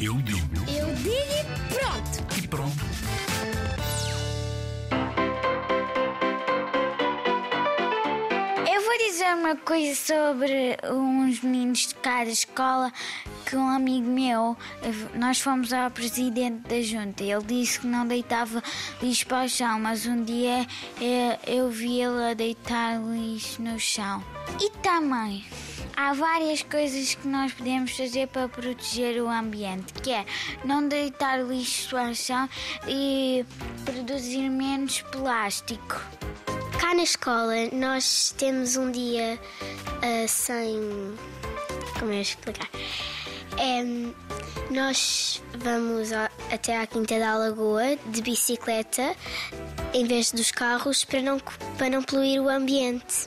Eu digo Eu digo e pronto. e pronto. Eu vou dizer uma coisa sobre uns meninos de cada escola que um amigo meu, nós fomos ao presidente da junta. Ele disse que não deitava lixo para o chão, mas um dia eu vi ele a deitar lixo no chão. E também há várias coisas que nós podemos fazer para proteger o ambiente, que é não deitar lixo ao chão e produzir menos plástico. Cá na escola nós temos um dia ah, sem. Como é explicar? Em, nós vamos a- até à Quinta da Lagoa de bicicleta em vez dos carros para não, para não poluir o ambiente.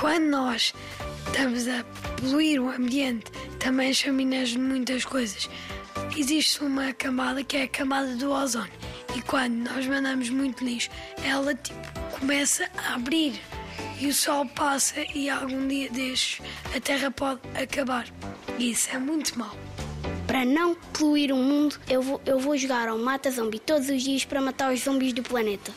Quando nós estamos a poluir o ambiente, também chaminés de muitas coisas. Existe uma camada que é a camada do ozónio. E quando nós mandamos muito lixo, ela tipo começa a abrir. E o sol passa e algum dia destes a Terra pode acabar. E isso é muito mau. Para não poluir o mundo, eu vou, eu vou jogar ao Mata Zombi todos os dias para matar os zombies do planeta.